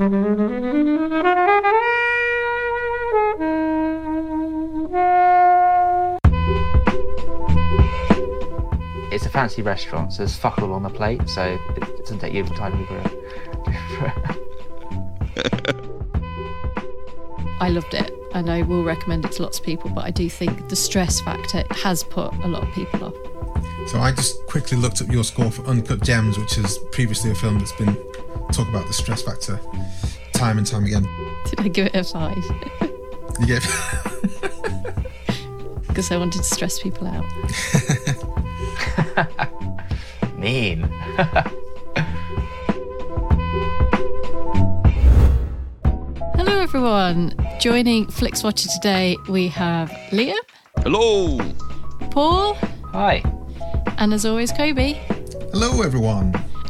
It's a fancy restaurant, so there's fuck all on the plate, so it doesn't take you time to move I loved it and I will recommend it to lots of people, but I do think the stress factor has put a lot of people off. So I just quickly looked up your score for Uncut Gems, which is previously a film that's been talk about the stress factor time and time again. Did I give it a five? You gave Because I wanted to stress people out. Mean. Hello, everyone. Joining Flix Watcher today, we have Liam, Hello. Paul, Hi. and as always, Kobe. Hello everyone.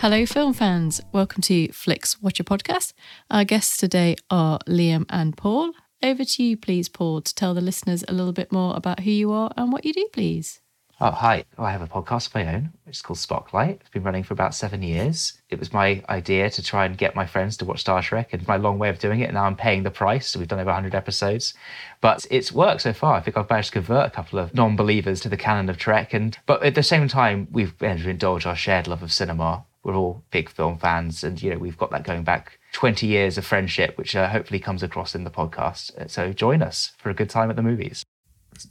Hello, film fans. Welcome to Flix Watcher Podcast. Our guests today are Liam and Paul. Over to you, please, Paul, to tell the listeners a little bit more about who you are and what you do, please. Oh, hi. Well, I have a podcast of my own, which is called Spocklight. It's been running for about seven years. It was my idea to try and get my friends to watch Star Trek, and my long way of doing it. And now I'm paying the price. So we've done over 100 episodes, but it's worked so far. I think I've managed to convert a couple of non-believers to the canon of Trek, and but at the same time, we've able to indulge our shared love of cinema. We're all big film fans, and you know we've got that going back 20 years of friendship, which uh, hopefully comes across in the podcast. Uh, So join us for a good time at the movies.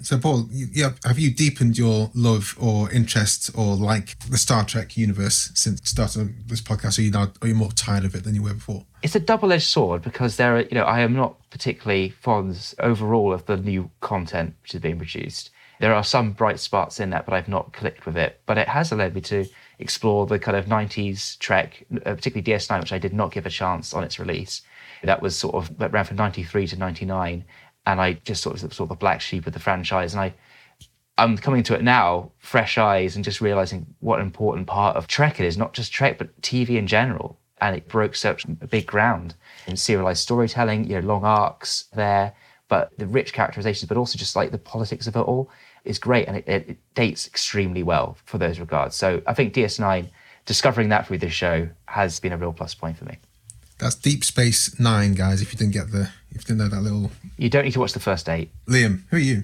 So Paul, you, you, have you deepened your love or interest or like the Star Trek universe since starting this podcast? Are you now are you more tired of it than you were before? it's a double-edged sword because there are you know i am not particularly fond overall of the new content which is being produced there are some bright spots in that but i've not clicked with it but it has led me to explore the kind of 90s trek uh, particularly ds9 which i did not give a chance on its release that was sort of that ran from 93 to 99 and i just sort of sort of the black sheep of the franchise and i I'm coming to it now, fresh eyes, and just realizing what an important part of Trek it is, not just Trek, but TV in general. And it broke such a big ground in serialized storytelling, you know, long arcs there, but the rich characterizations, but also just like the politics of it all is great. And it, it, it dates extremely well for those regards. So I think DS9, discovering that through this show has been a real plus point for me. That's Deep Space Nine, guys. If you didn't get the, if you didn't know that little You don't need to watch the first eight. Liam, who are you?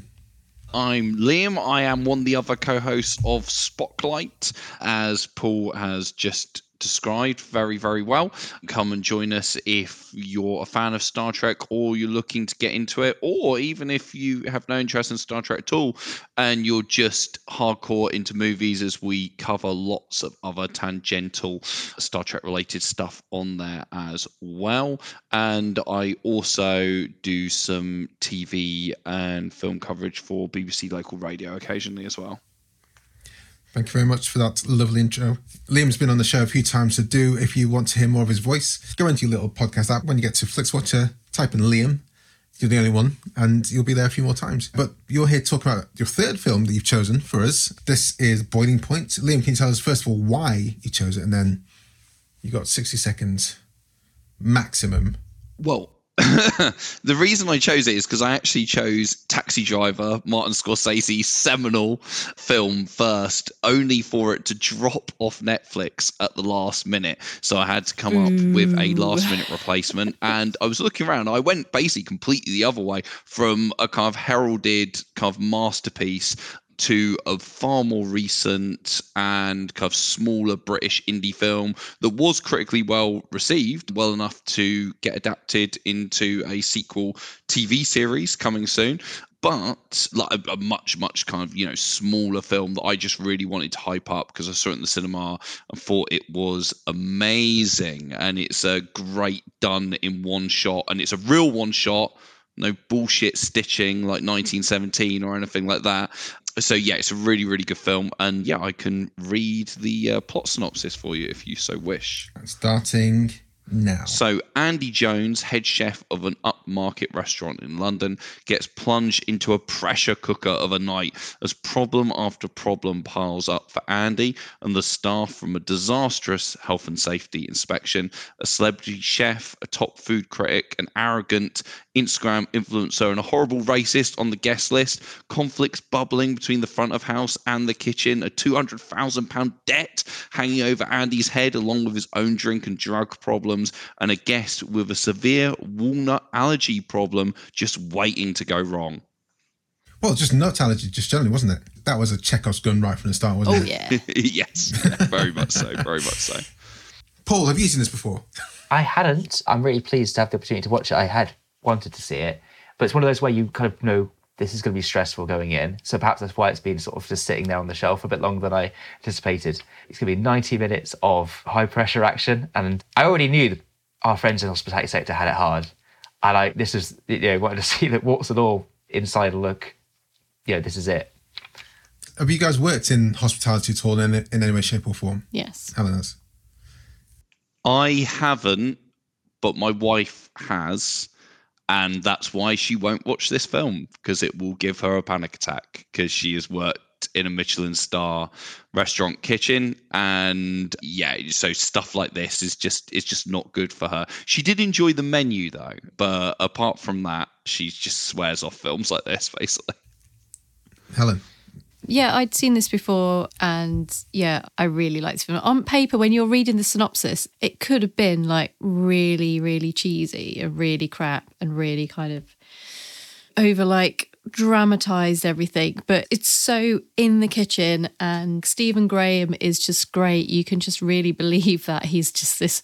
I'm Liam. I am one of the other co hosts of Spocklight, as Paul has just described very, very well. Come and join us if you're a fan of Star Trek or you're looking to get into it, or even if you have no interest in Star Trek at all and you're just hardcore into movies, as we cover lots of other tangential Star Trek related stuff on there as well. And I also do some TV and film coverage for BBC local radio occasionally as well. Thank you very much for that lovely intro. Liam's been on the show a few times, so do if you want to hear more of his voice, go into your little podcast app. When you get to FlixWatcher, type in Liam. You're the only one, and you'll be there a few more times. But you're here to talk about your third film that you've chosen for us. This is Boiling Point. Liam, can you tell us first of all why you chose it, and then you got 60 seconds maximum. Well, the reason I chose it is because I actually chose Taxi Driver, Martin Scorsese's seminal film first, only for it to drop off Netflix at the last minute. So I had to come up with a last minute replacement. And I was looking around, I went basically completely the other way from a kind of heralded kind of masterpiece to a far more recent and kind of smaller British indie film that was critically well received, well enough to get adapted into a sequel TV series coming soon. But like a, a much, much kind of you know smaller film that I just really wanted to hype up because I saw it in the cinema and thought it was amazing, and it's a great done in one shot, and it's a real one shot no bullshit stitching like 1917 or anything like that. So yeah, it's a really really good film, and yeah, I can read the uh, plot synopsis for you if you so wish. Starting now. So, Andy Jones, head chef of an upmarket restaurant in London, gets plunged into a pressure cooker of a night as problem after problem piles up for Andy and the staff from a disastrous health and safety inspection, a celebrity chef, a top food critic, an arrogant Instagram influencer, and a horrible racist on the guest list, conflicts bubbling between the front of house and the kitchen, a £200,000 debt hanging over Andy's head, along with his own drink and drug problems, and a guest with a severe walnut allergy problem just waiting to go wrong. Well, just nut allergy, just generally, wasn't it? That was a Chekhov's gun right from the start, wasn't Oh it? Oh, yeah. yes, very much so, very much so. Paul, have you seen this before? I hadn't. I'm really pleased to have the opportunity to watch it. I had wanted to see it, but it's one of those where you kind of know this is going to be stressful going in. So perhaps that's why it's been sort of just sitting there on the shelf a bit longer than I anticipated. It's going to be 90 minutes of high pressure action, and I already knew that our friends in the hospitality sector had it hard, and I this is you know wanted to see that warts and all inside a look. Yeah, this is it. Have you guys worked in hospitality at all in, in any way, shape, or form? Yes. Helen has. I haven't, but my wife has. And that's why she won't watch this film because it will give her a panic attack because she has worked in a Michelin star restaurant kitchen. And yeah so stuff like this is just it's just not good for her. She did enjoy the menu though. But apart from that she just swears off films like this basically. Helen. Yeah, I'd seen this before, and yeah, I really liked this film. On paper, when you're reading the synopsis, it could have been like really, really cheesy and really crap and really kind of over like dramatized everything, but it's so in the kitchen. And Stephen Graham is just great. You can just really believe that he's just this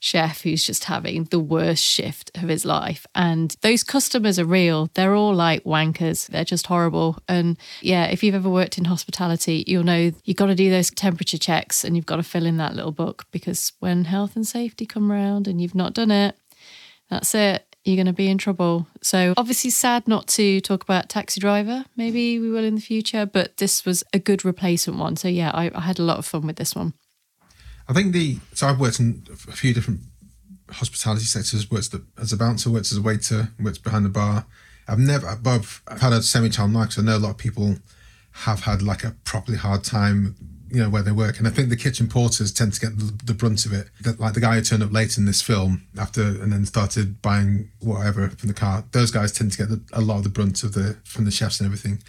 chef who's just having the worst shift of his life. And those customers are real. They're all like wankers. They're just horrible. And yeah, if you've ever worked in hospitality, you'll know you've got to do those temperature checks and you've got to fill in that little book because when health and safety come around and you've not done it, that's it. You're going to be in trouble. So, obviously, sad not to talk about Taxi Driver. Maybe we will in the future, but this was a good replacement one. So, yeah, I, I had a lot of fun with this one. I think the so I've worked in a few different hospitality sectors. Worked as a bouncer, worked as a waiter, worked behind the bar. I've never, but I've, had a semi-child life because I know a lot of people have had like a properly hard time, you know, where they work. And I think the kitchen porters tend to get the, brunt of it. That, like the guy who turned up late in this film after and then started buying whatever from the car. Those guys tend to get the, a lot of the brunt of the from the chefs and everything.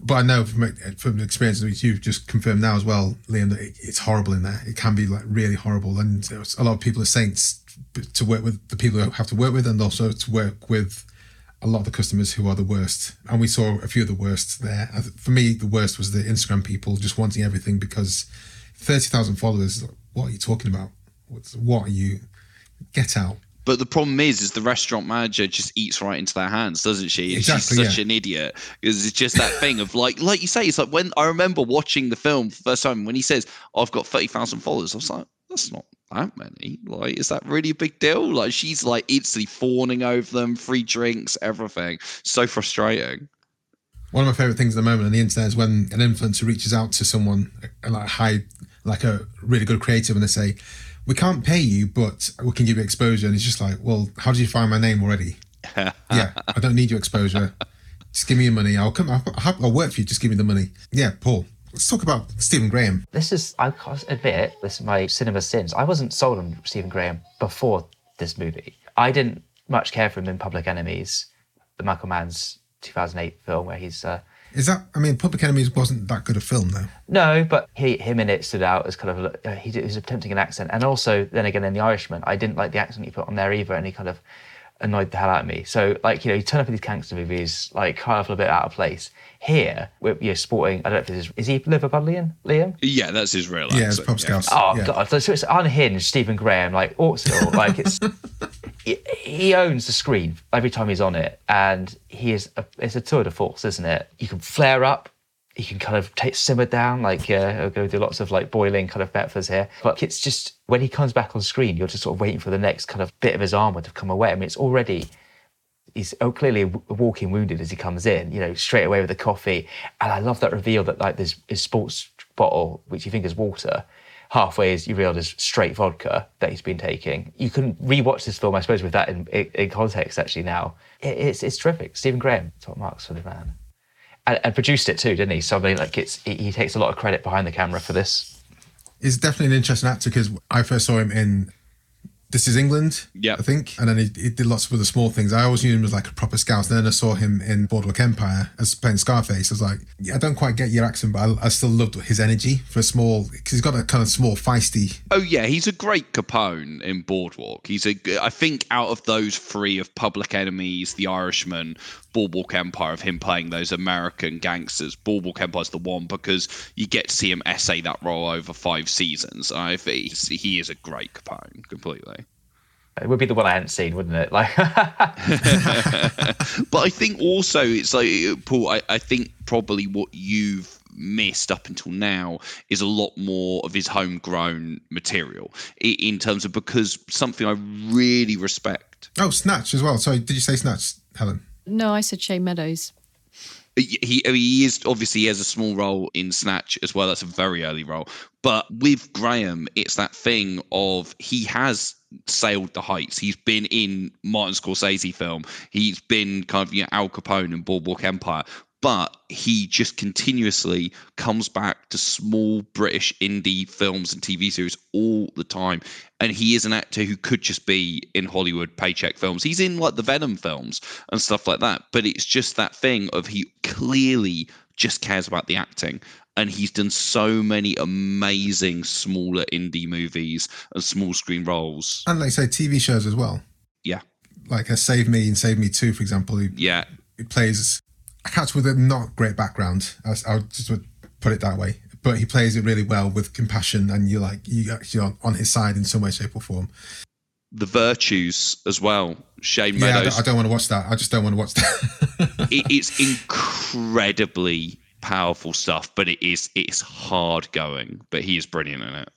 But I know from from the experience which you've just confirmed now as well, Liam, that it, it's horrible in there. It can be like really horrible, and a lot of people are saints to work with the people who have to work with, and also to work with a lot of the customers who are the worst. And we saw a few of the worst there. For me, the worst was the Instagram people just wanting everything because thirty thousand followers. What are you talking about? What's, what are you? Get out. But the problem is, is the restaurant manager just eats right into their hands, doesn't she? Exactly, She's such yeah. an idiot because it's just that thing of like, like you say, it's like when I remember watching the film the first time when he says, "I've got thirty thousand followers," I was like, "That's not that many. Like, is that really a big deal?" Like, she's like instantly fawning over them, free drinks, everything. So frustrating. One of my favorite things at the moment on the internet is when an influencer reaches out to someone, uh, like high, like a really good creative, and they say, "We can't pay you, but we can give you exposure." And it's just like, "Well, how did you find my name already?" yeah, I don't need your exposure. Just give me your money. I'll come. I'll, I'll work for you. Just give me the money. Yeah, Paul. Let's talk about Stephen Graham. This is, I admit, this is my cinema sins. I wasn't sold on Stephen Graham before this movie. I didn't much care for him in Public Enemies, the Michael Mann's 2008 film where he's. Uh, Is that? I mean, Public Enemies wasn't that good a film, though. no, but he, him in it stood out as kind of uh, he, he was attempting an accent, and also then again in The Irishman, I didn't like the accent he put on there either, and he kind of annoyed the hell out of me. So like you know, you turn up in these gangster movies, like kind of a bit out of place. Here, we're you know, sporting. I don't know if this is is he Liverpudlian, Liam? Yeah, that's his real Yeah, it's accent, Pop yeah. Oh yeah. god, so, so it's unhinged Stephen Graham, like also like it's he, he owns the screen every time he's on it, and he is a, it's a tour de force, isn't it? You can flare up, you can kind of take simmer down, like yeah, do lots of like boiling kind of metaphors here, but it's just when he comes back on screen, you're just sort of waiting for the next kind of bit of his armor to come away. I mean, it's already he's oh, clearly walking wounded as he comes in, you know, straight away with the coffee. And I love that reveal that like this his sports bottle, which you think is water, halfway is you realise is straight vodka that he's been taking. You can rewatch this film, I suppose, with that in, in, in context actually now. It, it's it's terrific. Stephen Graham, top marks for the man. And, and produced it too, didn't he? So I mean, like it's he, he takes a lot of credit behind the camera for this. He's definitely an interesting actor because I first saw him in This Is England, Yeah. I think, and then he, he did lots of other small things. I always knew him as like a proper scout. And then I saw him in Boardwalk Empire as playing Scarface. I was like, yeah, I don't quite get your accent, but I, I still loved his energy for a small because he's got a kind of small, feisty. Oh yeah, he's a great Capone in Boardwalk. He's a, g- I think out of those three of Public Enemies, The Irishman, Boardwalk Empire, of him playing those American gangsters, Boardwalk Empire's the one because you get to see him essay that role over five seasons. I think he is a great Capone, completely. It would be the one I hadn't seen, wouldn't it? Like But I think also it's like Paul. I, I think probably what you've missed up until now is a lot more of his homegrown material in terms of because something I really respect. Oh, Snatch as well. Sorry, did you say Snatch, Helen? No, I said Shane Meadows. He, mean, oh, he is obviously he has a small role in Snatch as well. That's a very early role. But with Graham, it's that thing of he has sailed the heights. He's been in Martin Scorsese film. He's been kind of you know Al Capone in Boardwalk Empire. But he just continuously comes back to small British indie films and TV series all the time. And he is an actor who could just be in Hollywood paycheck films. He's in like the Venom films and stuff like that. But it's just that thing of he clearly just cares about the acting. And he's done so many amazing smaller indie movies and small screen roles. And like say, TV shows as well. Yeah. Like a Save Me and Save Me Too, for example. Yeah. he plays a with a not great background. I, I would just put it that way. But he plays it really well with compassion, and you're like you actually on, on his side in some way, shape, or form. The Virtues as well. Shane Yeah, I don't, I don't want to watch that. I just don't want to watch that. it, it's incredibly powerful stuff, but it is it's hard going. But he is brilliant in it.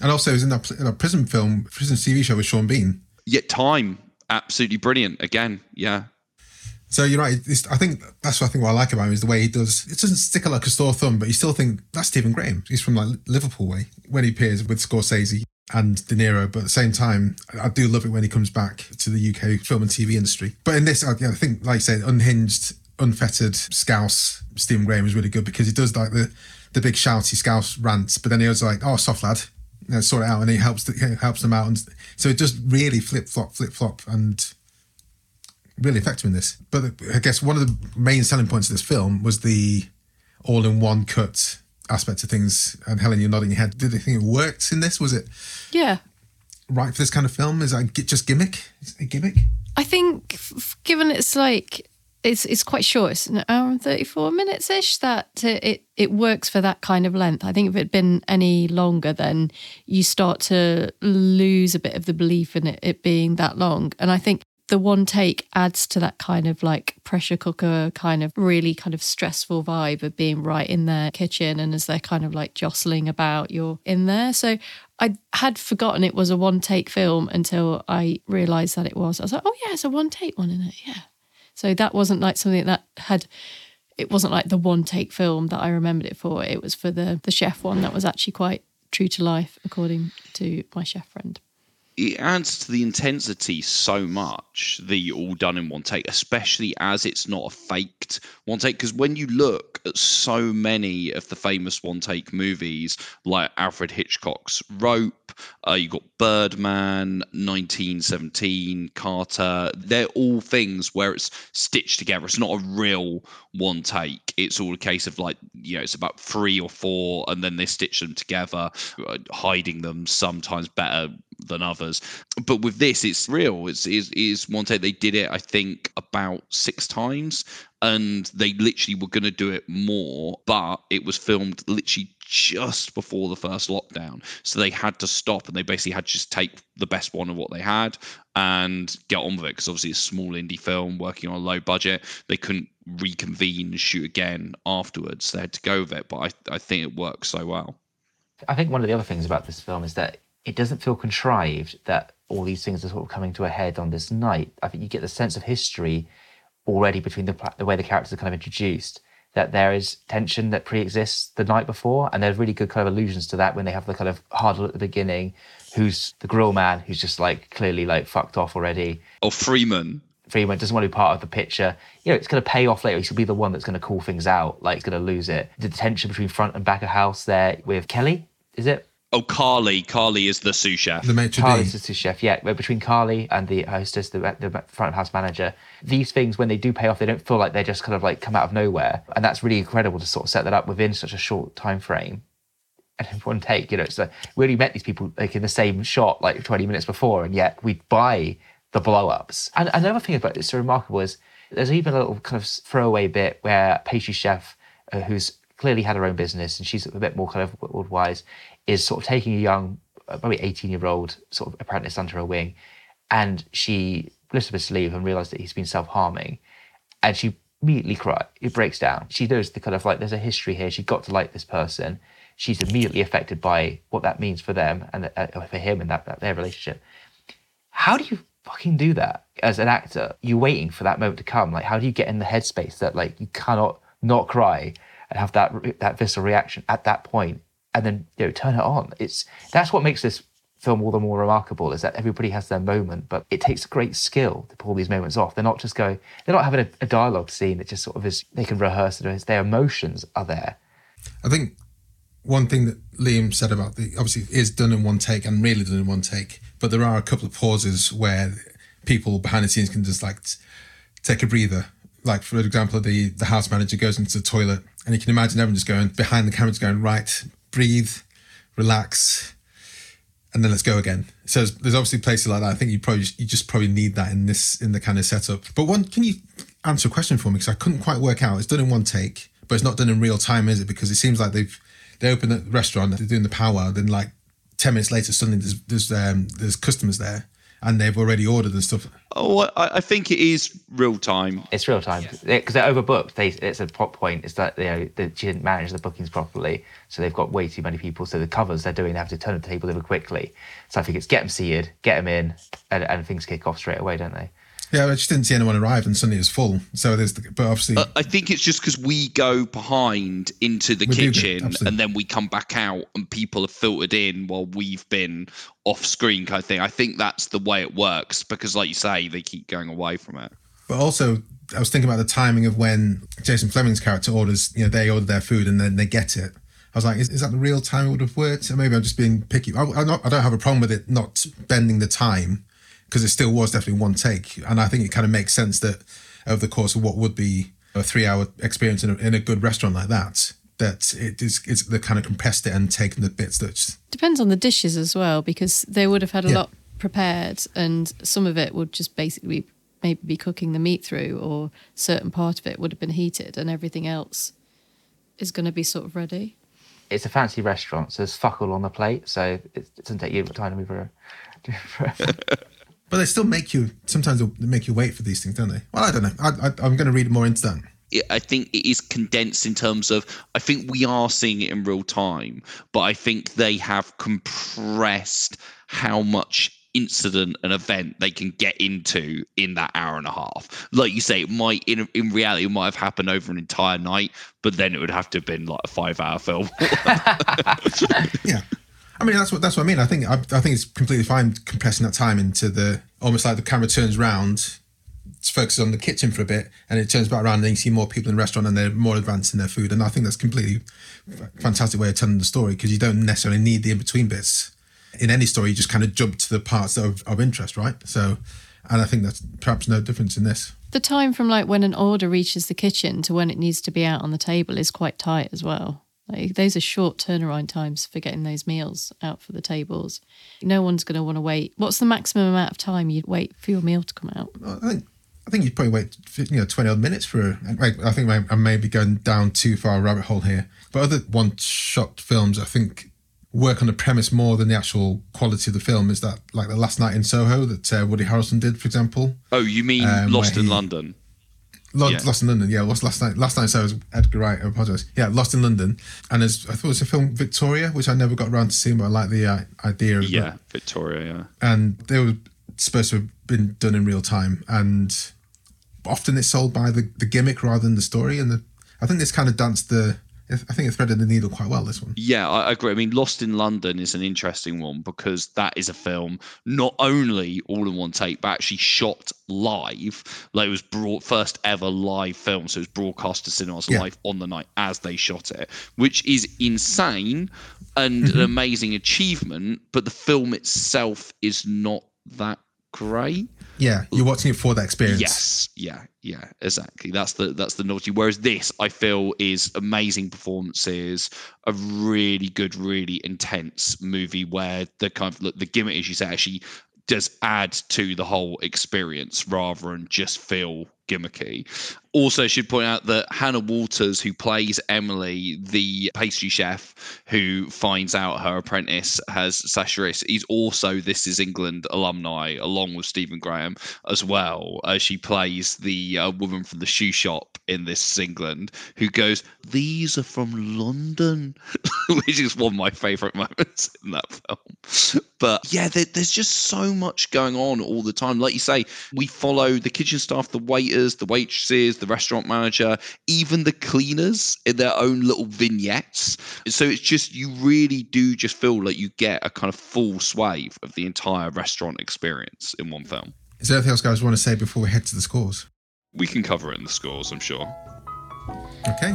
and also, he was in that, in a prison film, prison TV show with Sean Bean. Yet time, absolutely brilliant. Again, yeah. So you're right. I think that's what I think what I like about him is the way he does. It doesn't stick out like a sore thumb, but you still think that's Stephen Graham. He's from like Liverpool way when he appears with Scorsese and De Niro. But at the same time, I do love it when he comes back to the UK film and TV industry. But in this, I, yeah, I think, like I said, unhinged, unfettered Scouse Stephen Graham is really good because he does like the the big shouty Scouse rants, but then he was like, "Oh, soft lad." You know, sort it out, and he helps he helps them out, and so it just really flip flop, flip flop, and really effective in this. But I guess one of the main selling points of this film was the all-in-one cut aspect of things. And Helen, you're nodding your head. Did you think it worked in this? Was it Yeah. right for this kind of film? Is that just gimmick? Is it a gimmick? I think, f- given it's like it's it's quite short, it's an hour and thirty four minutes ish. That it, it it works for that kind of length. I think if it had been any longer, then you start to lose a bit of the belief in it, it being that long. And I think the one take adds to that kind of like pressure cooker kind of really kind of stressful vibe of being right in their kitchen and as they're kind of like jostling about you're in there. So i had forgotten it was a one take film until i realized that it was. I was like oh yeah it's a one take one in it? Yeah. So that wasn't like something that had it wasn't like the one take film that i remembered it for. It was for the the chef one that was actually quite true to life according to my chef friend it adds to the intensity so much the all done in one take, especially as it's not a faked one take. Because when you look at so many of the famous one take movies, like Alfred Hitchcock's Rope, uh, you got Birdman, 1917, Carter, they're all things where it's stitched together. It's not a real one take. It's all a case of like, you know, it's about three or four, and then they stitch them together, uh, hiding them sometimes better than others. But with this, it's real. It's is is one take they did it. I think about six times, and they literally were going to do it more, but it was filmed literally just before the first lockdown, so they had to stop and they basically had to just take the best one of what they had and get on with it because obviously it's a small indie film working on a low budget. They couldn't reconvene shoot again afterwards. They had to go with it, but I I think it works so well. I think one of the other things about this film is that it doesn't feel contrived that all these things are sort of coming to a head on this night. I think you get the sense of history already between the, the way the characters are kind of introduced, that there is tension that pre-exists the night before, and there's really good kind of allusions to that when they have the kind of huddle at the beginning, who's the grill man, who's just like clearly like fucked off already. Or Freeman. Freeman doesn't want to be part of the picture. You know, it's going to pay off later. He'll be the one that's going to call things out. Like, he's going to lose it. The tension between front and back of house there with Kelly, is it? Oh, Carly. Carly is the sous chef. The maitre Carly's d'. the sous chef, yeah. But between Carly and the hostess, the, the front of house manager, these things, when they do pay off, they don't feel like they just kind of like come out of nowhere. And that's really incredible to sort of set that up within such a short time frame. And in one take, you know, it's like we only met these people like in the same shot like 20 minutes before, and yet we buy the blow ups. And another thing about this so remarkable is there's even a little kind of throwaway bit where pastry chef, uh, who's clearly had her own business and she's a bit more kind of world wise, is sort of taking a young, uh, probably 18 year old sort of apprentice under her wing. And she lifts up his sleeve and realizes that he's been self harming. And she immediately cries. It breaks down. She knows the kind of like, there's a history here. She got to like this person. She's immediately affected by what that means for them and uh, for him and that, that their relationship. How do you fucking do that as an actor? You're waiting for that moment to come. Like, how do you get in the headspace that like you cannot not cry and have that that visceral reaction at that point, and then you know turn it on? It's that's what makes this film all the more remarkable is that everybody has their moment, but it takes great skill to pull these moments off. They're not just going, they're not having a, a dialogue scene. It just sort of is. They can rehearse it. Their emotions are there. I think one thing that Liam said about the obviously is done in one take and really done in one take, but there are a couple of pauses where people behind the scenes can just like t- take a breather. Like for example, the the house manager goes into the toilet and you can imagine everyone just going behind the cameras going right, breathe, relax, and then let's go again. So there's, there's obviously places like that. I think you probably you just probably need that in this in the kind of setup. But one, can you answer a question for me because I couldn't quite work out. It's done in one take, but it's not done in real time, is it? Because it seems like they've they open the restaurant, they're doing the power, then like ten minutes later, suddenly there's there's um, there's customers there and they've already ordered and stuff. Oh, I, I think it is real time. It's real time because they're overbooked. They, it's a plot point. It's that you know that she didn't manage the bookings properly, so they've got way too many people. So the covers they're doing, they have to turn the table over quickly. So I think it's get them seated, get them in, and, and things kick off straight away, don't they? Yeah, I just didn't see anyone arrive, and suddenly it was full. So there's, the, but obviously, Uh, I think it's just because we go behind into the kitchen and then we come back out and people have filtered in while we've been off screen kind of thing. I think that's the way it works because, like you say, they keep going away from it. but also I was thinking about the timing of when Jason Flemyng's character orders. You know, they order their food and then they get it. I was like, is, is that the real time it would have worked? Or maybe I'm just being picky. I, I'm not, I don't have a problem with it not bending the time because it still was definitely one take, and I think it kind of makes sense that over the course of what would be a three-hour experience in a, in a good restaurant like that, that it is it's they kind of compressed it and taken the bits that Depends on the dishes as well, because they would have had a Yeah. lot prepared, and some of it would just basically maybe be cooking the meat through, or certain part of it would have been heated, and everything else is going to be sort of ready. It's a fancy restaurant, so there's fuck all on the plate, so it, it doesn't take you time to move around. But they still make you. Sometimes they make you wait for these things, don't they? Well, I don't know. I, I, I'm going to read more into that. I think it is condensed in terms of I think we are seeing it in real time, but I think they have compressed how much incident and event they can get into in that hour and a half. Like you say, it might in in reality it might have happened over an entire night, but then it would have to have been like a five hour film. Yeah. I mean, that's what that's what I mean. I think I, I think it's completely fine compressing that time into the almost like the camera turns round, focuses on the kitchen for a bit, and it turns back around, and you see more people in the restaurant, and they're more advanced in their food. And I think that's completely fantastic way of telling the story because you don't necessarily need the in between bits. In any story, you just kind of jump to the parts of, of interest, right? So, and I think that's perhaps no difference in this. The time from like when an order reaches the kitchen to when it needs to be out on the table is quite tight as well. Like, those are short turnaround times for getting those meals out for the tables. No one's going to want to wait. What's the maximum amount of time you'd wait for your meal to come out? I think I think you'd probably wait, you know, twenty odd minutes for. I think I may be going down too far a rabbit hole here. But other one-shot films, I think, work on the premise more than the actual quality of the film. Is that like the Last Night in Soho that uh, Woody Harrelson did, for example? Oh, you mean um, Lost in he, London? Lost, yeah. Lost in London, yeah. Lost last night. Last night, so was Edgar Wright. I apologize. Yeah, Lost in London, and as I thought it was a film Victoria, which I never got around to seeing, but I like the uh, idea of yeah, Victoria, yeah. And they were supposed to have been done in real time, and often it's sold by the, the gimmick rather than the story. And the, I think this kind of danced the I think it threaded the needle quite well. This one. Yeah, I agree. I mean, Lost in London is an interesting one because that is a film not only all in one take, but actually shot live. Like it was brought first ever live film, so it was broadcast to cinemas yeah. live on the night as they shot it, which is insane and mm-hmm. an amazing achievement. But the film itself is not that great. Yeah, you're watching it for that experience. Yes, yeah, yeah, exactly. That's the that's the naughty. Whereas this, I feel, is amazing performances, a really good, really intense movie where the kind of the gimmick, as you say, actually does add to the whole experience rather than just feel gimmicky. Also, should point out that Hannah Walters, who plays Emily, the pastry chef who finds out her apprentice has Sacharis, is also This Is England alumni, along with Stephen Graham as well. As she plays the uh, woman from the shoe shop in This Is England, who goes, "These are from London," which is one of my favourite moments in that film. But yeah, there, there's just so much going on all the time. Like you say, we follow the kitchen staff, the waiters waiters, the waitresses, the restaurant manager, even the cleaners in their own little vignettes. So it's just, you really do just feel like you get a kind of full swathe of the entire restaurant experience in one film. Is there anything else, guys, want to say before we head to the scores? We can cover it in the scores, I'm sure. Okay.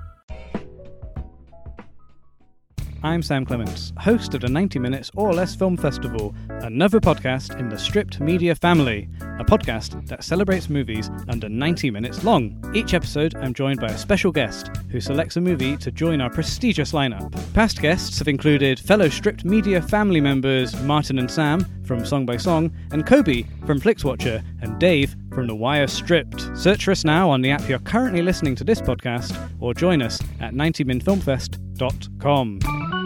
I'm Sam Clements, host of the 90 Minutes or Less Film Festival, another podcast in the Stripped Media family, a podcast that celebrates movies under 90 minutes long. Each episode, I'm joined by a special guest who selects a movie to join our prestigious lineup. Past guests have included fellow Stripped Media family members Martin and Sam from Song by Song, and Kobe from Flixwatcher, and Dave from The Wire Stripped. Search for us now on the app you're currently listening to this podcast, or join us at 90minfilmfest.com.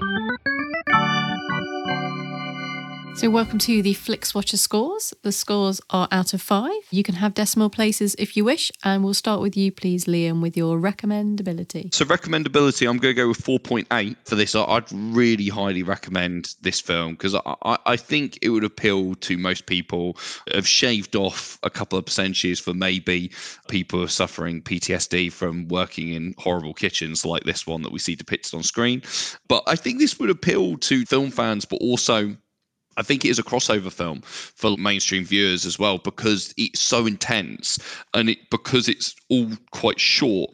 So, welcome to the Flixwatcher scores. The scores are out of five. You can have decimal places if you wish, and we'll start with you, please, Liam, with your recommendability. So, recommendability, I'm going to go with 4.8 for this. I'd really highly recommend this film because I, I think it would appeal to most people. Have shaved off a couple of percentages for maybe people suffering PTSD from working in horrible kitchens like this one that we see depicted on screen. But I think this would appeal to film fans, but also I think it is a crossover film for mainstream viewers as well because it's so intense and it because it's all quite short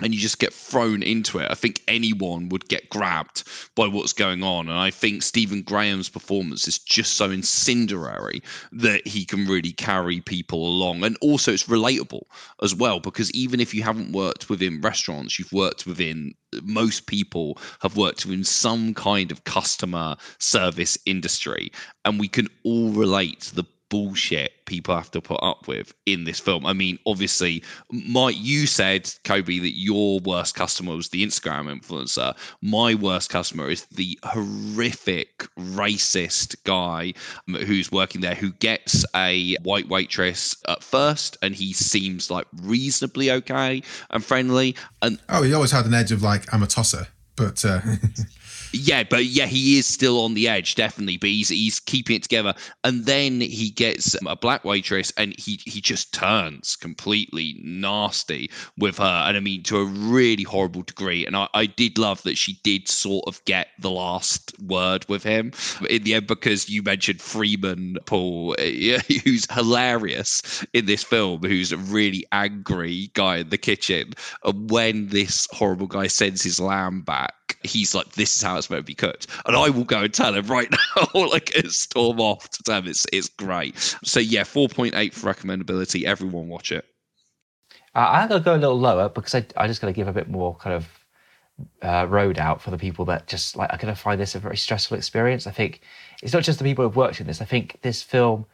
and you just get thrown into it. I think anyone would get grabbed by what's going on. And I think Stephen Graham's performance is just so incendiary that he can really carry people along. And also, it's relatable as well, because even if you haven't worked within restaurants, you've worked within most people have worked within some kind of customer service industry. And we can all relate to the bullshit people have to put up with in this film. I mean, obviously, Mike, you said, Kobe, that your worst customer was the Instagram influencer. My worst customer is the horrific racist guy um, who's working there who gets a white waitress at first and he seems like reasonably okay and friendly. And oh, he always had an edge of like, I'm a tosser. But uh... Yeah, but yeah, he is still on the edge, definitely. But he's he's keeping it together, and then he gets a black waitress, and he he just turns completely nasty with her, and I mean to a really horrible degree. And I, I did love that she did sort of get the last word with him in the end because you mentioned Freeman Paul, eh, who's hilarious in this film, who's a really angry guy in the kitchen, and when this horrible guy sends his lamb back he's like, this is how it's meant to be cooked. And I will go and tell him right now, like storm off to him it's, it's great. So yeah, 4.8 for recommendability. Everyone watch it. Uh, I'm to go a little lower because I, I just to give a bit more kind of uh, road out for the people that just like are to find this a very stressful experience. I think it's not just the people who've worked in this. I think this film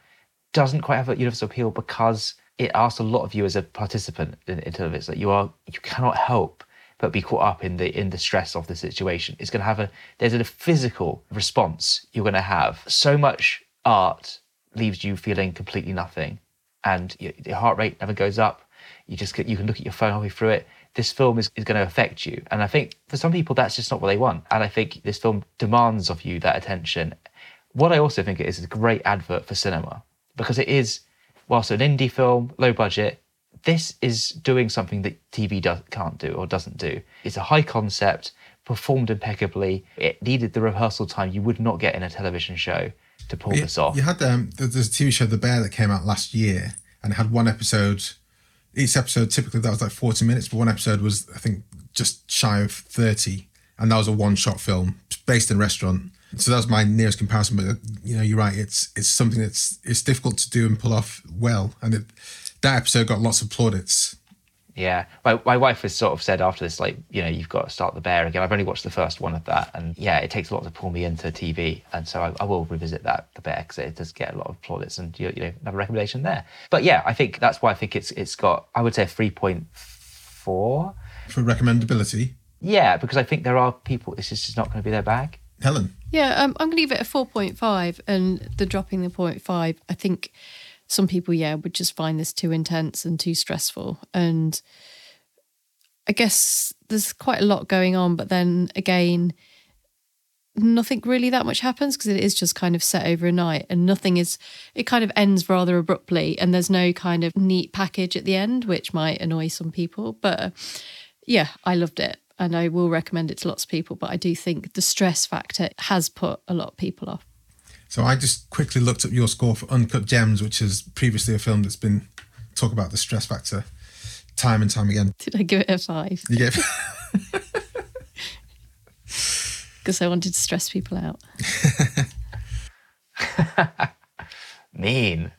doesn't quite have a universal appeal because it asks a lot of you as a participant in, into this that you are you cannot help but be caught up in the in the stress of the situation. It's going to have a there's a physical response you're going to have. So much art leaves you feeling completely nothing, and your, your heart rate never goes up. You just you can look at your phone halfway through it. This film is, is going to affect you, and I think for some people that's just not what they want. And I think this film demands of you that attention. What I also think it is a great advert for cinema because it is, whilst an indie film, low budget, this is doing something that TV does, can't do or doesn't do. It's a high concept, performed impeccably. It needed the rehearsal time you would not get in a television show to pull you, this off. You had um, there's a TV show The Bear that came out last year, and it had one episode. Each episode typically that was like 40 minutes, but one episode was I think just shy of 30, and that was a one-shot film based in a restaurant. So that was my nearest comparison. But you know, you're right. It's it's something that's it's difficult to do and pull off well, and it that episode got lots of plaudits. Yeah, my, my wife has sort of said after this, like, you know, you've got to start the bear again. I've only watched the first one of that, and yeah, it takes a lot to pull me into TV, and so I, I will revisit that the bear because it does get a lot of plaudits, and you, you know, another recommendation there. But yeah, I think that's why I think it's it's got I would say a three point four for recommendability. Yeah, because I think there are people. It's just not going to be their bag. Helen. Yeah, um, I'm going to give it a four point five, and the dropping the point five, I think some people, yeah, would just find this too intense and too stressful. And I guess there's quite a lot going on, but then again, nothing really that much happens because it is just kind of set over a night and nothing is it kind of ends rather abruptly and there's no kind of neat package at the end which might annoy some people but yeah i loved it and i will recommend it to lots of people but i do think the stress factor has put a lot of people off so I just quickly looked up your score for Uncut Gems, which is previously a film that's been talk about the stress factor time and time again. Did I give it a five? You gave. Because I wanted to stress people out. mean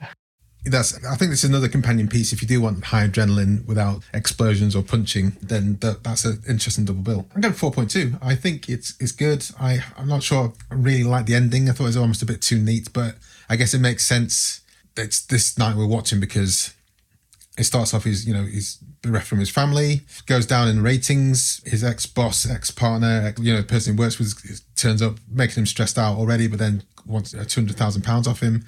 that's I think this is another companion piece. If you do want high adrenaline without explosions or punching, then that, that's an interesting double bill. I'm going four point two. I think it's it's good. I I'm not sure I really like the ending. I thought it was almost a bit too neat, but I guess it makes sense. It's this night we're watching because it starts off he's you know he's bereft from his family, goes down in ratings. His ex boss, ex partner, you know the person he works with turns up, making him stressed out already, but then wants two hundred thousand pounds off him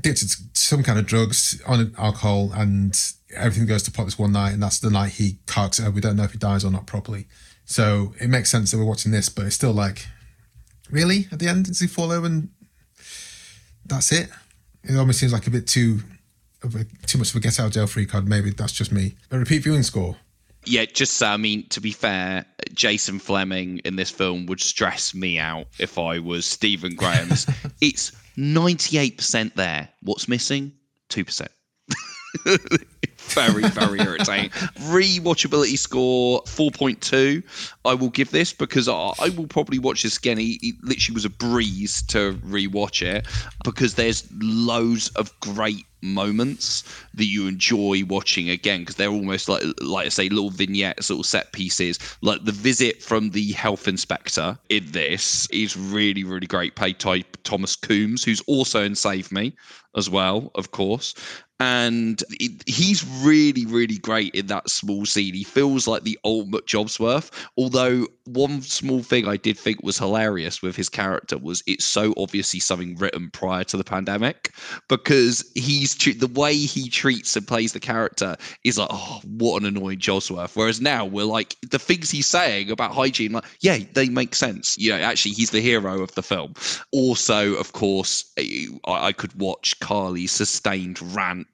addicted to some kind of drugs, on alcohol, and everything goes to pot this one night, and that's the night he carks it. We don't know if he dies or not properly. So it makes sense that we're watching this, but it's still like, really? At the end, does he fall over and that's it? It almost seems like a bit too, a, too much of a get out of jail free card. Maybe that's just me. A repeat viewing score. Yeah, just I mean, to be fair, Jason Flemyng in this film would stress me out if I was Stephen Graham's. it's 98% there. What's missing? 2%. very, very irritating. Rewatchability score 4.2. I will give this because I, I will probably watch this again. It, it literally was a breeze to rewatch it because there's loads of great moments that you enjoy watching again because they're almost like like I say little vignettes little set pieces like the visit from the health inspector in this is really really great played by Thomas Coombes who's also in Save Me as well of course and he's really really great in that small scene. He feels like the ultimate jobsworth although one small thing i did think was hilarious with his character was it's so obviously something written prior to the pandemic because he's the way he treats and plays the character is like oh what an annoying jobsworth whereas now we're like the things he's saying about hygiene like yeah they make sense. You know actually he's the hero of the film. Also of course i, I could watch carly's sustained rant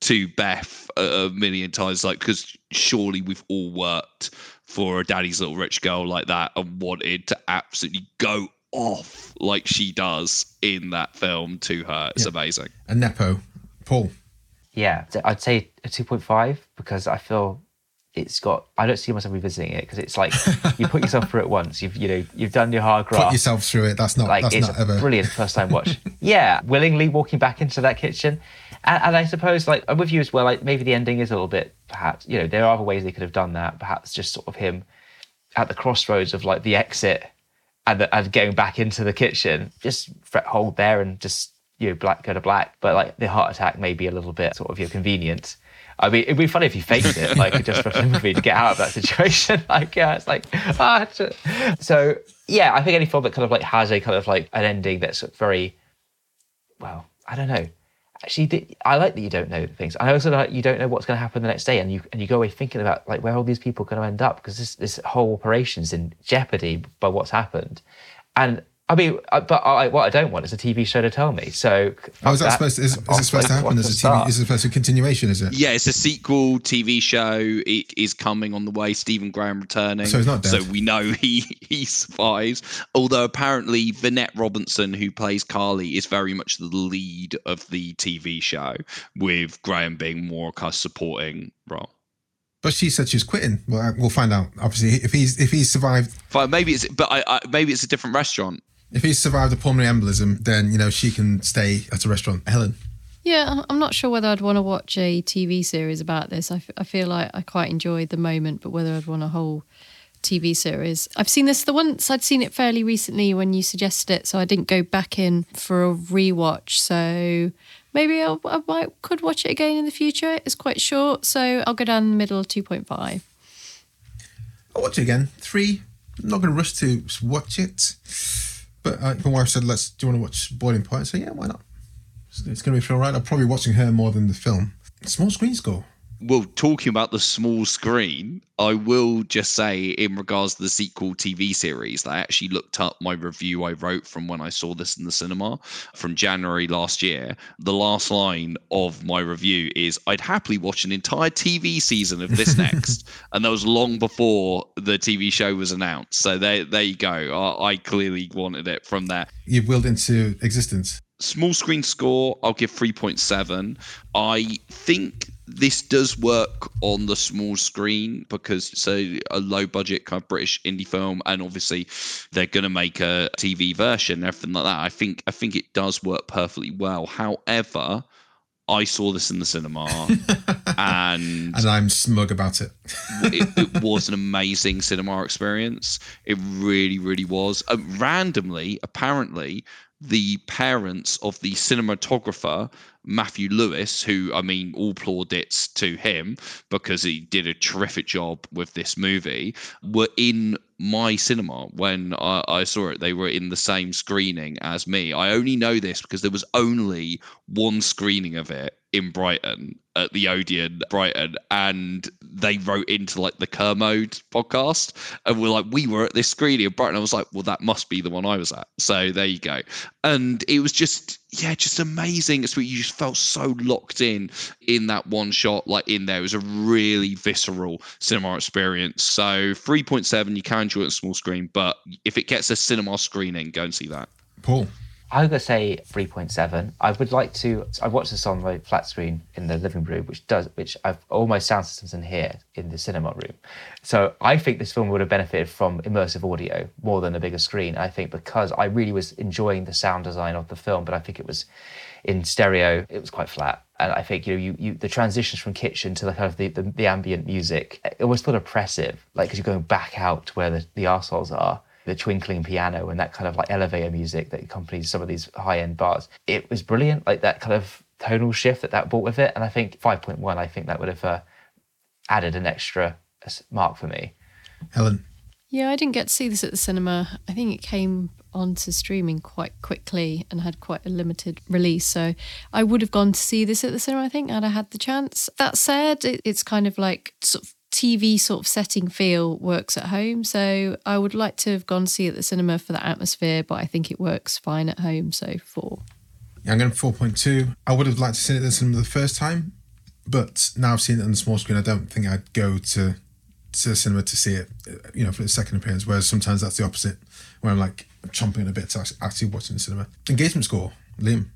to Beth a, a million times, like because surely we've all worked for a daddy's little rich girl like that and wanted to absolutely go off like she does in that film to her. It's Yeah. amazing. And Nepo, Paul. Yeah, I'd say a 2.5 because I feel it's got. I don't see myself revisiting it because it's like you put yourself through it once. You've you know you've done your hard graft. Put graft. yourself through it. That's not. like that's it's not a ever. brilliant first time watch. yeah, willingly walking back into that kitchen, and, and I suppose like I'm with you as well. Like maybe the ending is a little bit perhaps you know there are other ways they could have done that. Perhaps just sort of him at the crossroads of like the exit and, the, and getting back into the kitchen. Just fret hold there and just you know black go to black. But like the heart attack may be a little bit sort of you know, convenient. I mean, it'd be funny if he faked it, like just for the movie to get out of that situation. Like, yeah, it's like, ah. it's- So, yeah, I think any film that kind of like has a kind of like an ending that's very, well, I don't know. Actually, the- I like that you don't know things. I also like you don't know what's going to happen the next day, and you and you go away thinking about like where all these people are going to end up because this this whole operation's in jeopardy by what's happened. And I mean, but I, what I don't want is a TV show to tell me. So, Oh, is that fuck supposed? To, is, is it supposed to happen as a TV? start. Is it supposed to be a continuation? Is it? Yeah, it's a sequel TV show. It is coming on the way. Stephen Graham returning. So he's not dead. So we know he he survives. Although apparently Vinette Robinson, who plays Carly, is very much the lead of the TV show, with Graham being more kind of supporting role. But she said she's quitting. Well, uh, we'll find out. Obviously, if he's if he's survived But maybe it's but I, I maybe it's a different restaurant. If he survived a pulmonary embolism, then you know she can stay at a restaurant. Helen. Yeah, I'm not sure whether I'd want to watch a TV series about this. I, f- I feel like I quite enjoyed the moment, but whether I'd want a whole TV series. I've seen this the once I'd seen it fairly recently when you suggested it, so I didn't go back in for a rewatch. So maybe I'll, I might could watch it again in the future. It's quite short, so I'll go down the middle, of two point five. I'll watch it again. Three. I'm not going to rush to watch it. But uh, my wife said, "Let's. Do you want to watch Boiling Point?" So "Yeah, why not?" It's, it's going to be feel right. I'm probably watching her more than the film. Small screen score. Well, talking about the small screen, I will just say, in regards to the sequel TV series, I actually looked up my review I wrote from when I saw this in the cinema from January last year. The last line of my review is I'd happily watch an entire TV season of this next. and that was long before the TV show was announced. So there, there you go. I, I clearly wanted it from there You've willed into existence. Small screen score i'll give 3.7 i think this does work on the small screen because it's a, a low budget kind of british indie film and obviously they're going to make a tv version and everything like that i think i think it does work perfectly well however i saw this in the cinema and And I'm smug about it. it, it was an amazing cinema experience. It really, really was. Uh, randomly, apparently, the parents of the cinematographer Matthew Lewis, who I mean, all plaudits to him because he did a terrific job with this movie, were in my cinema when I, I saw it. They were in the same screening as me. I only know this because there was only one screening of it in Brighton at the Odeon Brighton, and they wrote into like the Kermode podcast, and we're like, we were at this screening in Brighton. I was like, well, that must be the one I was at. So there you go. And it was just, yeah, just amazing. It's what you just felt so locked in in that one shot, like in there. It was a really visceral cinema experience. So 3.7, you can enjoy it on small screen, but if it gets a cinema screening, go and see that. Paul. I'm gonna say 3.7. I would like to. I watched this on my flat screen in the living room, which does, which I've all my sound systems in here in the cinema room. So I think this film would have benefited from immersive audio more than a bigger screen. I think because I really was enjoying the sound design of the film, but I think it was in stereo, it was quite flat. And I think you know you, you the transitions from kitchen to the kind of the, the, the ambient music, it always felt oppressive, like because you're going back out to where the, the arseholes are the twinkling piano and that kind of like elevator music that accompanies some of these high end bars. It was brilliant, like that kind of tonal shift that that brought with it. And I think 5.1, I think that would have uh, added an extra mark for me. Helen. Yeah, I didn't get to see this at the cinema. I think it came onto streaming quite quickly and had quite a limited release. So I would have gone to see this at the cinema, I think, had I had the chance. That said, it's kind of like sort of TV sort of setting feel works at home. So I would like to have gone see it at the cinema for the atmosphere, but I think it works fine at home. So four. Yeah, I'm going 4.2. I would have liked to see it at the cinema the first time, but now I've seen it on the small screen, I don't think I'd go to to the cinema to see it, uh, you know, for the second appearance. Whereas sometimes that's the opposite, where I'm like chomping a bit to actually watching the cinema. Engagement score, Liam.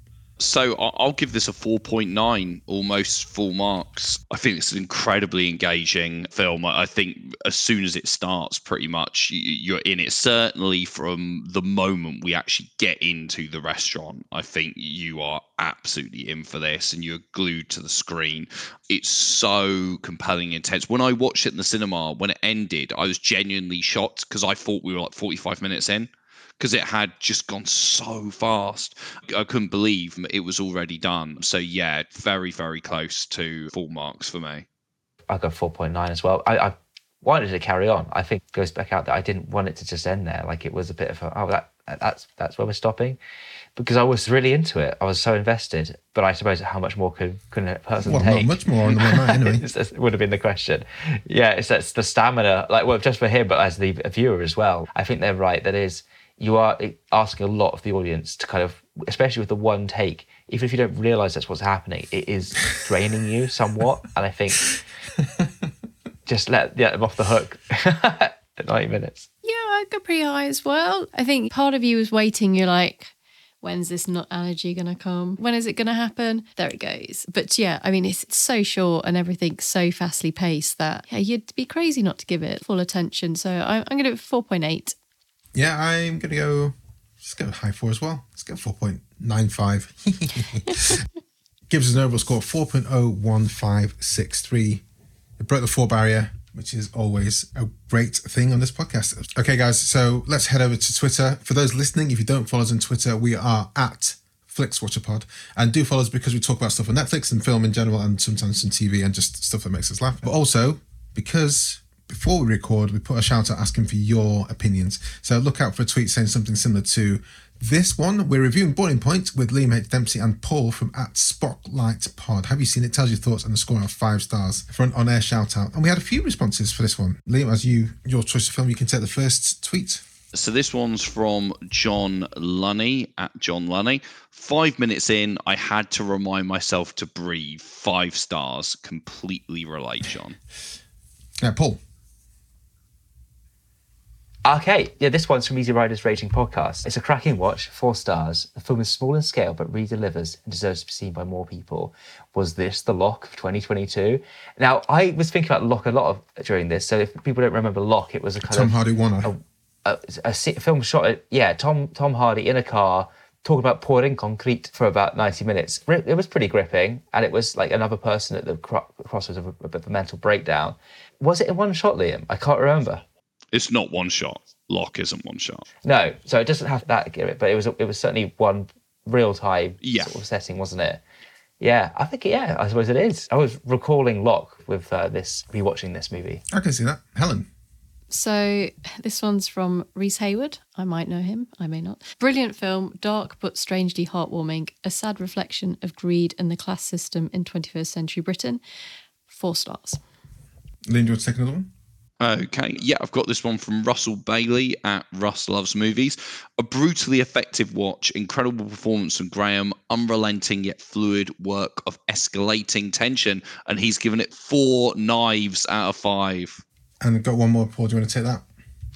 So I'll give this a 4.9, almost full marks. I think it's an incredibly engaging film. I think as soon as it starts, pretty much you're in it. Certainly from the moment we actually get into the restaurant, I think you are absolutely in for this and you're glued to the screen. It's so compelling, intense. When I watched it in the cinema, when it ended, I was genuinely shocked because I thought we were like 45 minutes in because it had just gone so fast. I couldn't believe it was already done. So yeah, very very close to full marks for me. I got four point nine as well. I, I wanted to carry on. I think goes back out that I didn't want it to just end there. Like it was a bit of a oh that that's that's where we're stopping because I was really into it. I was so invested. But I suppose how much more could could a person well, take? Not much more on the one night anyway. it would have been the question. Yeah, it's that's the stamina. Like well, just for him, but as the viewer as well. I think they're right. That is you are eh, asking a lot of the audience to kind of, especially with the one take, even if you don't realize that's what's happening, it is draining you somewhat. And I think just let yeah, them off the hook at 90 minutes. Yeah, I go pretty high as well. I think part of you is waiting. You're like, when's this nut allergy going to come? When is it going to happen? There it goes. But yeah, I mean, it's, it's so short and everything's so fastly paced that yeah, you'd be crazy not to give it full attention. So I'm, I'm going to do 4.8. Yeah, I'm going to go, let's go high four as well. Let's go 4.95. Gives us an overall score of 4.01563. It broke the four barrier, which is always a great thing on this podcast. Okay, guys, so let's head over to Twitter. For those listening, if you don't follow us on Twitter, we are at Flix Watcher Pod. And do follow us because we talk about stuff on Netflix and film in general and sometimes some TV and just stuff that makes us laugh. But also because before we record, we put a shout out asking for your opinions. So look out for a tweet saying something similar to this one. We're reviewing Boiling Point with Liam H. Dempsey and Paul from at Spocklight Pod. Have you seen it? Tells your thoughts and the score of five stars for an on air shout out. And we had a few responses for this one. Liam, as you your choice of film, you can take the first tweet. So this one's from John Lunny at John Lunny. Five minutes in, I had to remind myself to breathe. Five stars. Completely relate, John. Yeah, Paul. Okay, yeah, this one's from Easy Riders Raging Podcast. It's a cracking watch, four stars. The film is small in scale, but really delivers and deserves to be seen by more people. Was this the Locke of 2022? Now, I was thinking about Locke a lot of during this. So if people don't remember Locke, it was a kind Tom of Tom Hardy Warner. A, a, a, film shot. At, yeah, Tom Tom Hardy in a car talking about pouring concrete for about 90 minutes. It was pretty gripping, and it was like another person at the crossroads of a, a bit of a mental breakdown. Was it in one shot, Liam? I can't remember. It's not one shot. Locke isn't one shot. No, so it doesn't have that gimmick, but it was it was certainly one real time yeah. sort of setting, wasn't it? Yeah, I think yeah, I suppose it is. I was recalling Locke with uh, this rewatching this movie. I can see that, Helen. So this one's from Rhys Hayward. I might know him, I may not. Brilliant film, dark but strangely heartwarming. A sad reflection of greed and the class system in 21st century Britain. Four stars. Lynn, do you want to take another one? Okay, yeah, I've got this one from Russell Bailey at Russ Loves Movies. A brutally effective watch, incredible performance from Graham, unrelenting yet fluid work of escalating tension, and he's given it four knives out of five. And got one more, Paul. Do you want to take that?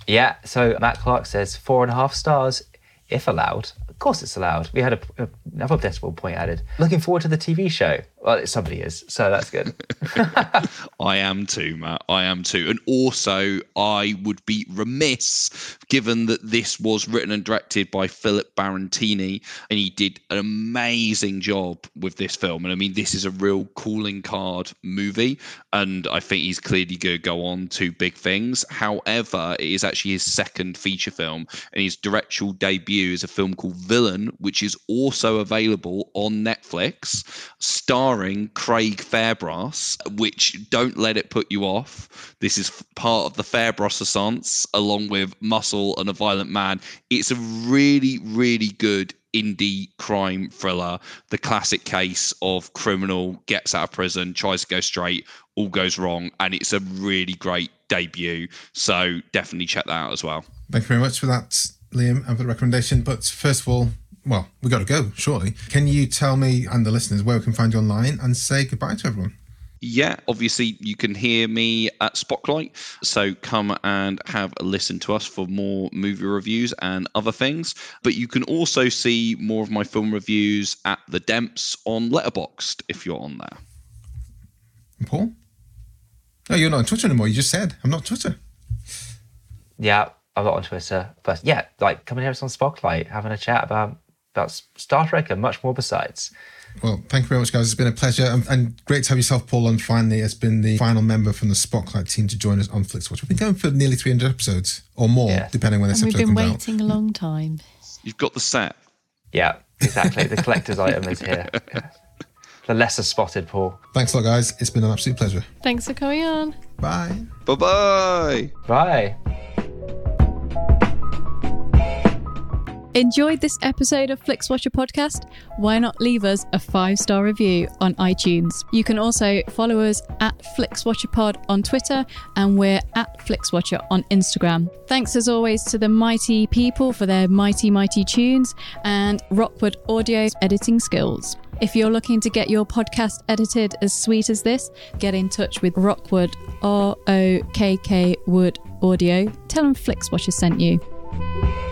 Yeah, so Matt Clark says four and a half stars, if allowed. Of course it's allowed. We had a, a, another decimal point added. Looking forward to the TV show. Well, somebody is, so that's good. I am too, Matt. I am too. And also, I would be remiss, given that this was written and directed by Philip Barantini, and he did an amazing job with this film. And I mean, this is a real calling card movie, and I think he's clearly going to go on to big things. However, it is actually his second feature film, and his directorial debut is a film called Villain, which is also available on Netflix, starring Craig Fairbrass, which don't let it put you off. This is part of the Fairbrass Assance, along with Muscle and A Violent Man. It's a really, really good indie crime thriller, the classic case of criminal gets out of prison, tries to go straight, all goes wrong, and it's a really great debut. So definitely check that out as well. Thank you very much for that, Liam, and for the recommendation. But first of all, well, we got to go, surely. Can you tell me and the listeners where we can find you online and say goodbye to everyone? yeah, obviously you can hear me at Spocklight. So come and have a listen to us for more movie reviews and other things. But you can also see more of my film reviews at the Demps on Letterboxd if you're on there. Paul? No, you're not on Twitter anymore. You just said I'm not Twitter. Yeah, I'm not on Twitter. But yeah, like coming here us on Spocklight, having a chat about about Star Trek and much more besides. Well, thank you very much, guys. It's been a pleasure and, and great to have yourself, Paul, on finally as been the final member from the Spocklight team to join us on FlixWatch. We've been going for nearly 300 episodes or more, Yeah. depending when this And we've episode been comes out. waiting a long time. You've got the set. Yeah, exactly. the collector's item is here. The lesser spotted Paul. Thanks a lot, guys. It's been an absolute pleasure. Thanks for coming on. Bye. Bye bye. Bye. Enjoyed this episode of FlixWatcher podcast? Why not leave us a five star review on iTunes? You can also follow us at FlixWatcherPod on Twitter and we're at FlixWatcher on Instagram. Thanks as always to the mighty people for their mighty, mighty tunes and Rokkwood Audio's editing skills. If you're looking to get your podcast edited as sweet as this, get in touch with Rokkwood, R O K K Wood Audio. Tell them FlixWatcher sent you.